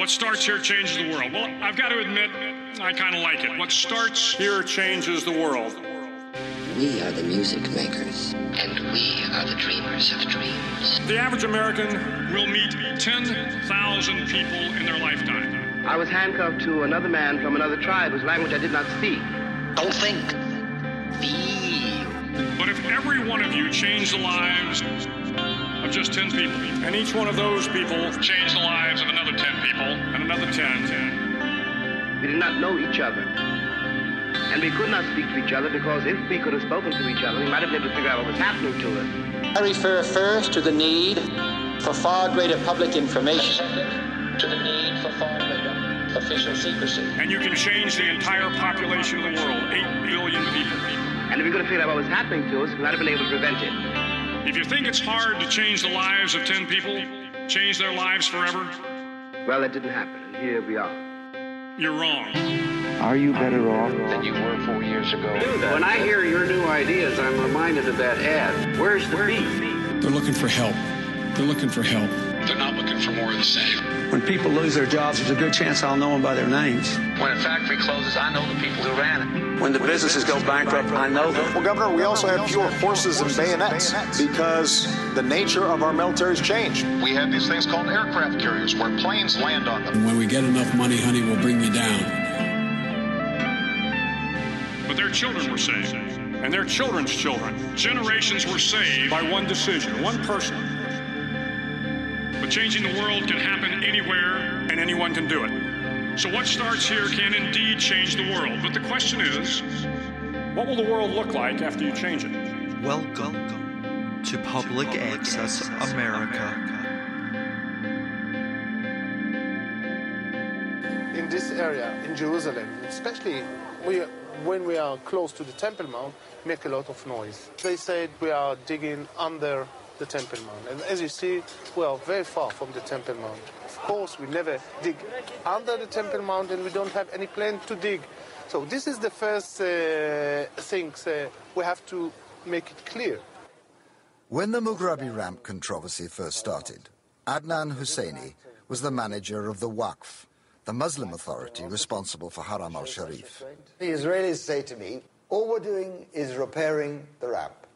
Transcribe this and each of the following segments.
What starts here changes the world. Well, I've got to admit, I kind of like it. What starts here changes the world. We are the music makers, and we are the dreamers of dreams. The average American will meet 10,000 people in their lifetime. I was handcuffed to another man from another tribe whose language I did not speak. Don't think. Feel. But if every one of you changed the lives of just 10 people, and each one of those people changed the lives of another 10 people, and another 10, We did not know each other. And we could not speak to each other because if we could have spoken to each other, we might have been able to figure out what was happening to us. I refer first to the need for far greater public information. to the need for far greater official secrecy. and you can change the entire population of the world, 8 billion people. And if we could have figured out what was happening to us, we might have been able to prevent it. If you think it's hard to change the lives of 10 people, change their lives forever, Well, it didn't happen, and here we are. you're wrong. Are you better off? Than you were four years ago. When I hear your new ideas, I'm reminded of that ad. Where's the beef? They're looking for help. They're looking for help. They're not looking for more of the same. When people lose their jobs, there's a good chance I'll know them by their names. When a factory closes, I know the people who ran it. When the businesses go bankrupt, I know them. Well, Governor, we also have fewer horses and bayonets because the nature of our military has changed. We have these things called aircraft carriers where planes land on them. And when we get enough money, honey, we'll bring you down. But their children were saved, and their children's children. Generations were saved by one decision, one person. But changing the world can happen anywhere, and anyone can do it. So what starts here can indeed change the world. But the question is, what will the world look like after you change it? Welcome to Public Access America. in this area in Jerusalem, especially we, when we are close to the Temple Mount, make a lot of noise. They said we are digging under the Temple Mount. And as you see, we are very far from the Temple Mount. Of course, we never dig under the Temple Mount and we don't have any plan to dig. So this is the first uh, thing uh, we have to make it clear. When the Mughrabi ramp controversy first started, Adnan Husseini was the manager of the Waqf, the Muslim authority responsible for Haram al Sharif. The Israelis say to me, all we're doing is repairing the ramp,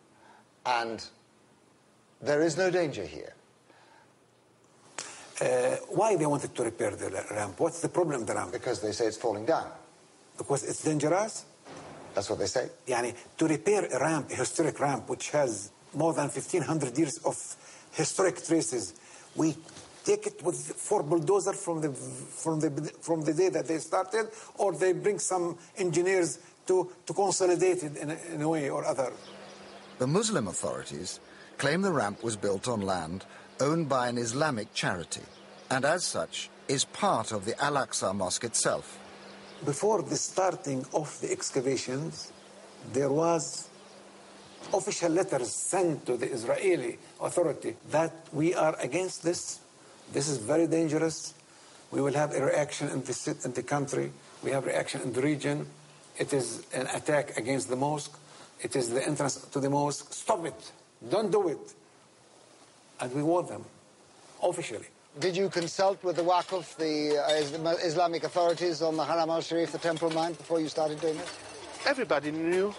and there is no danger here. Uh, why they wanted to repair the ramp? What's the problem with the ramp? Because they say it's falling down. Because it's dangerous? That's what they say. Yani, to repair a ramp, a historic ramp, which has more than 1,500 years of historic traces, we take it with four bulldozer from the from the from the day that they started, or they bring some engineers to to consolidate it in a, in a way or other. The Muslim authorities claim the ramp was built on land owned by an Islamic charity, and as such is part of the Al Aqsa Mosque itself. Before the starting of the excavations, there was official letters sent to the Israeli authority that we are against this. This is very dangerous. We will have a reaction in the, in the country. We have reaction in the region. It is an attack against the mosque. It is the entrance to the mosque. Stop it. Don't do it. And we warn them officially. Did you consult with the Waqf, the uh, the Islamic authorities on the Haram al-Sharif, the Temple Mount, before you started doing it? Everybody knew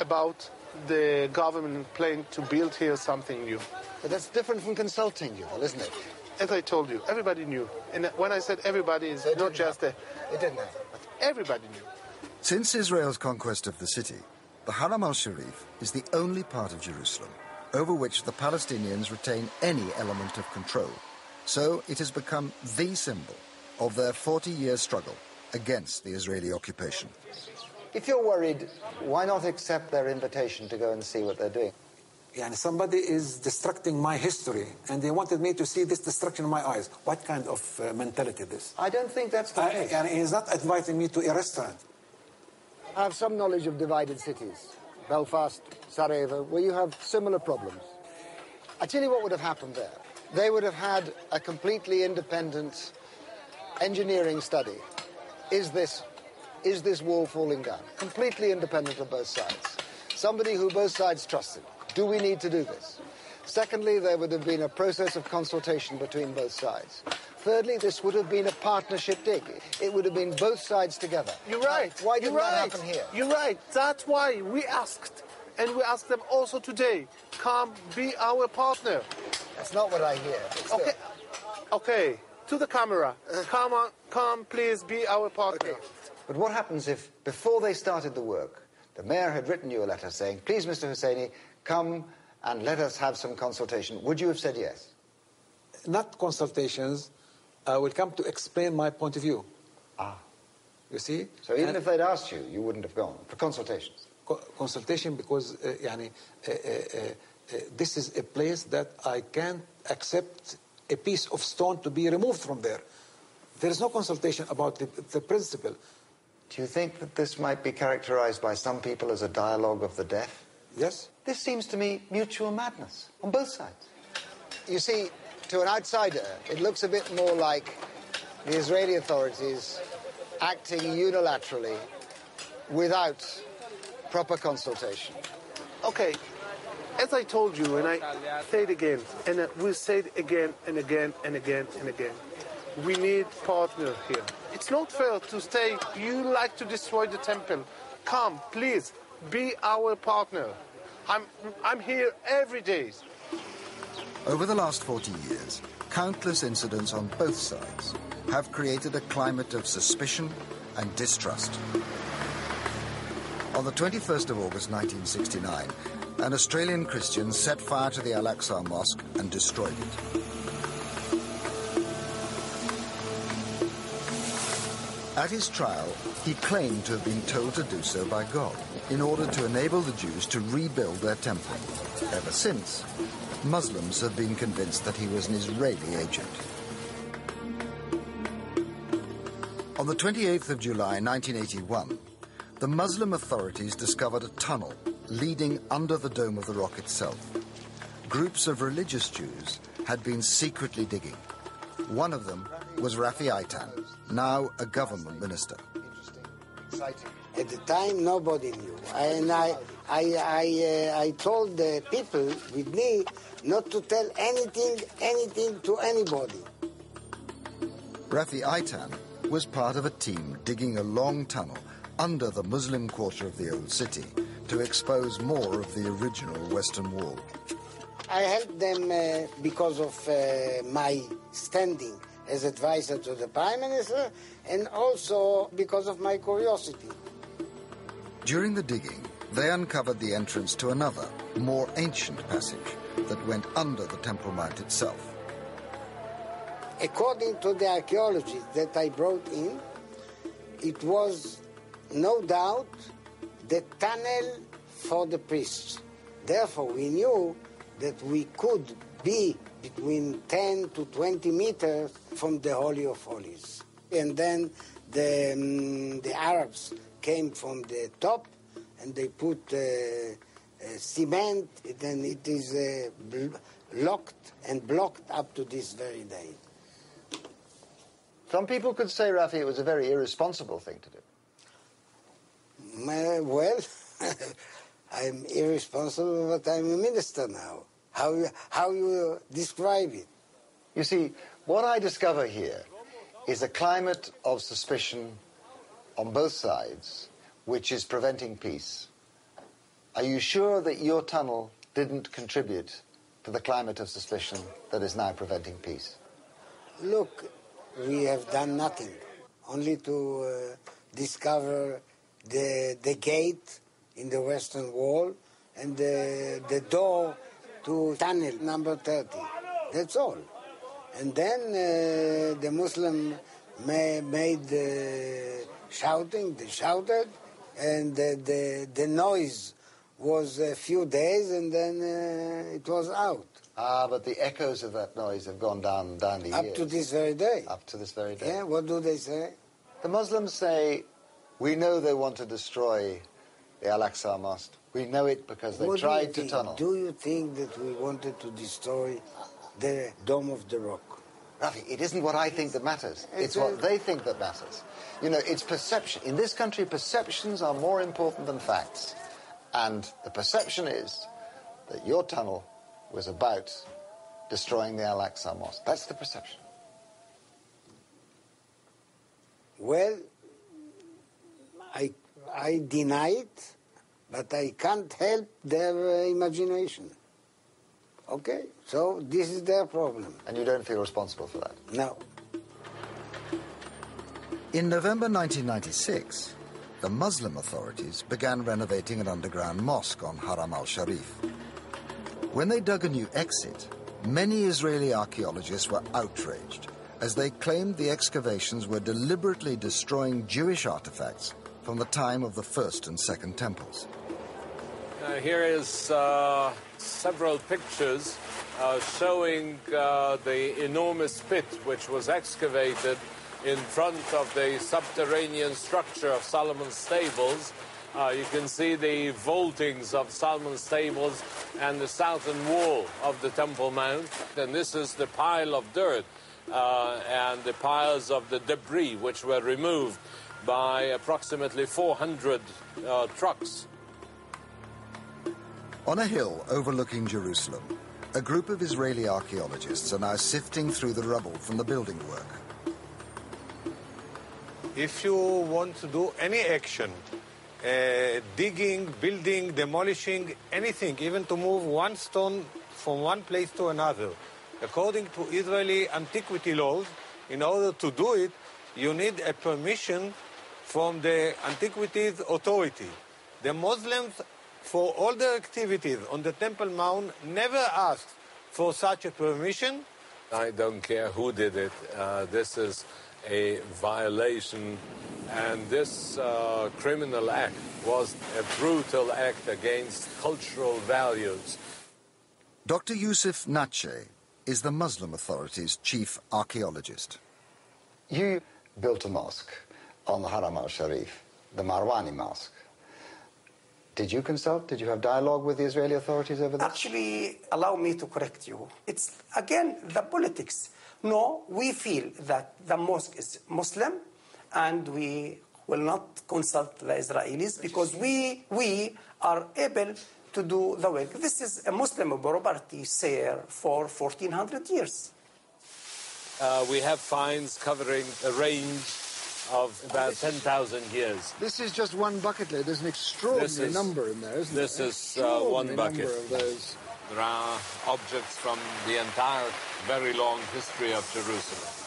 about the government plan to build here something new. But that's different from consulting you, though, isn't it? As I told you, everybody knew. And when I said everybody, is not just a, It didn't happen. but everybody knew. Since Israel's conquest of the city, the Haram al Sharif is the only part of Jerusalem over which the Palestinians retain any element of control. So it has become the symbol of their 40 year struggle against the Israeli occupation. If you're worried, why not accept their invitation to go and see what they're doing? Yeah, and somebody is destructing my history, and they wanted me to see this destruction in my eyes. What kind of uh, mentality this? I don't think that's the I, case. and he's not inviting me to a restaurant. I have some knowledge of divided cities, Belfast, Sarajevo, where you have similar problems. I tell you what would have happened there. They would have had a completely independent engineering study. Is this, is this wall falling down? Completely independent of both sides. Somebody who both sides trusted. Do we need to do this? Secondly, there would have been a process of consultation between both sides. Thirdly, this would have been a partnership dig. It would have been both sides together. You're right. Why did You're that right. happen here? You're right. That's why we asked, and we asked them also today, come be our partner. That's not what I hear. Okay. Okay. To the camera. Uh. come on. Come, please be our partner. Okay. But what happens if, before they started the work, the mayor had written you a letter saying, please, Mr. Husseini, come and let us have some consultation? Would you have said yes? Not consultations. I will come to explain my point of view. Ah. You see? So even And- if they'd asked you, you wouldn't have gone for consultations? co- consultation because uh, يعني, uh, uh, uh, this is a place that I can't accept a piece of stone to be removed from there. There is no consultation about the, the principle. Do you think that this might be characterized by some people as a dialogue of the deaf? Yes. This seems to me mutual madness on both sides. You see, to an outsider, it looks a bit more like the Israeli authorities acting unilaterally without proper consultation. Okay. As I told you, and I say it again, and we'll say it again and again and again and again, we need partner here. It's not fair to say you like to destroy the temple. Come, please, be our partner. I'm, I'm here every day. Over the last 40 years, countless incidents on both sides have created a climate of suspicion and distrust. On the 21st of August 1969, an Australian Christian set fire to the Al Aqsa Mosque and destroyed it. At his trial, he claimed to have been told to do so by God in order to enable the Jews to rebuild their temple. Ever since, Muslims have been convinced that he was an Israeli agent. On the 28th of July 1981, the Muslim authorities discovered a tunnel leading under the Dome of the Rock itself. Groups of religious Jews had been secretly digging. One of them was Rafi Eitan, now a government minister. At the time, nobody knew, and I, I, I, uh, I told the people with me not to tell anything, anything to anybody. Rafi Eitan was part of a team digging a long tunnel under the Muslim quarter of the old city to expose more of the original Western Wall. I helped them uh, because of uh, my standing as advisor to the prime minister, and also because of my curiosity. During the digging, they uncovered the entrance to another, more ancient passage that went under the Temple Mount itself. According to the archaeology that I brought in, it was no doubt the tunnel for the priests. Therefore, we knew that we could be between 10 to 20 meters from the Holy of Holies. And then the, um, the Arabs came from the top and they put uh, cement, and it is uh, bl- locked and blocked up to this very day. Some people could say, Rafi, it was a very irresponsible thing to do. Uh, well, I'm irresponsible, but I'm a minister now. How, you- how you describe it? You see, what I discover here is a climate of suspicion on both sides, which is preventing peace. Are you sure that your tunnel didn't contribute to the climate of suspicion that is now preventing peace? Look, we have done nothing, only to uh, discover the, the gate in the western wall and the, the door to tunnel number 30. That's all. And then uh, the Muslim ma- made uh, shouting, they shouted, and the, the, the noise was a few days and then uh, it was out. Ah, but the echoes of that noise have gone down down the Up years. to this very day. Up to this very day. Yeah, what do they say? The Muslims say, we know they want to destroy the Al-Aqsa Mosque. We know it because they What tried to think? tunnel. Do you think that we wanted to destroy the Dome of the Rock? Rafi, it isn't what I think that matters. It's what they think that matters. You know, it's perception. In this country, perceptions are more important than facts. And the perception is that your tunnel was about destroying the Al-Aqsa Mosque. That's the perception. Well, I, I deny it, but I can't help their uh, imagination. Okay? So this is their problem. And you don't feel responsible for that? No. In November 1996, the Muslim authorities began renovating an underground mosque on Haram al Sharif. When they dug a new exit, many Israeli archaeologists were outraged as they claimed the excavations were deliberately destroying Jewish artifacts from the time of the First and Second Temples. Uh, here is uh, several pictures uh, showing uh, the enormous pit which was excavated in front of the subterranean structure of Solomon's stables. Uh, you can see the vaultings of Solomon's stables and the southern wall of the Temple Mount. And this is the pile of dirt uh, and the piles of the debris which were removed by approximately 400 uh, trucks. On a hill overlooking Jerusalem, a group of Israeli archaeologists are now sifting through the rubble from the building work. If you want to do any action, uh, digging, building, demolishing, anything, even to move one stone from one place to another, according to Israeli antiquity laws, in order to do it, you need a permission from the Antiquities Authority. The Muslims, for all their activities on the Temple Mount, never asked for such a permission. I don't care who did it. Uh, this is a violation, and this uh, criminal act was a brutal act against cultural values. Dr. Yusuf Natsheh is the Muslim Authority's chief archaeologist. You built a mosque on the Haram al Sharif, the Marwani Mosque. Did you consult? Did you have dialogue with the Israeli authorities over this? Actually, allow me to correct you. It's again the politics. No, we feel that the mosque is Muslim and we will not consult the Israelis because we, we are able to do the work. This is a Muslim property sale for 1400 years. Uh, we have finds covering a range of about 10,000 years. This is just one bucket load. There's an extraordinary is, number in there, isn't this there? This is uh, one bucket. of those. There are objects from the entire very long history of Jerusalem.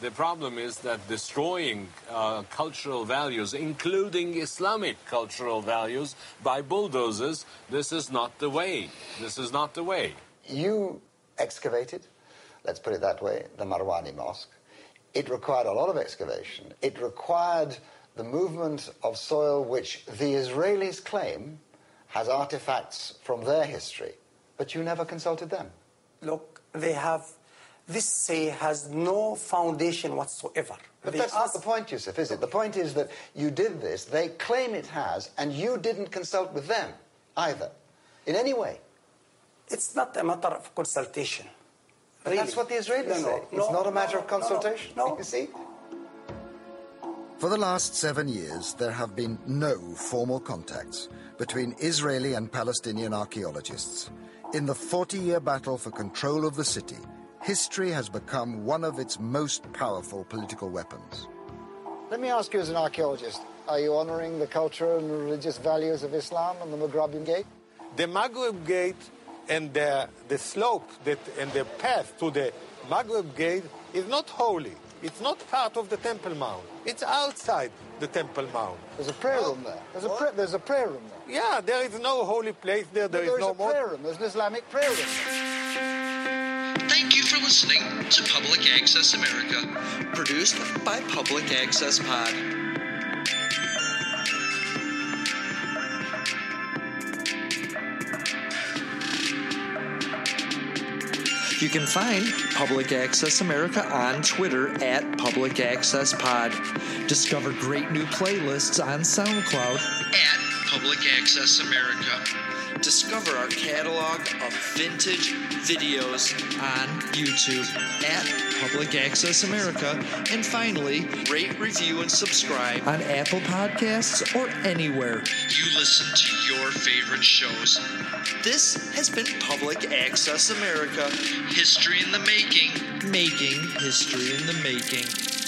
The problem is that destroying uh, cultural values, including Islamic cultural values, by bulldozers, this is not the way. This is not the way. You excavated, let's put it that way, the Marwani Mosque. It required a lot of excavation. It required the movement of soil which the Israelis claim has artifacts from their history, but you never consulted them. Look, they have this say has no foundation whatsoever. But they that's ask, not the point, Yusuf, is it? The point is that you did this, they claim it has, and you didn't consult with them either, in any way. It's not a matter of consultation. But really. that's what the Israelis no, say. no, it's not a matter no, of consultation. No, You see? For the last seven years, there have been no formal contacts between Israeli and Palestinian archaeologists. In the 40 year battle for control of the city, history has become one of its most powerful political weapons. Let me ask you as an archaeologist, are you honoring the cultural and religious values of Islam on the Maghreb Gate? The Maghreb Gate and the, the slope that, and the path to the Maghreb Gate is not holy. It's not part of the Temple Mount. It's outside the Temple Mount. There's a prayer room there. There's a, pra- there's a prayer room there. Yeah, there is no holy place there. There is there's no a more. prayer room. There's an Islamic prayer room. Thank you for listening to Public Access America, produced by Public Access Pod. You can find Public Access America on Twitter at Public Access Pod. Discover great new playlists on SoundCloud at Public Access America. Discover our catalog of vintage videos on YouTube at Public Access America. And finally, rate, review, and subscribe on Apple Podcasts or anywhere you listen to your favorite shows. This has been Public Access America. History in the making. Making history in the making.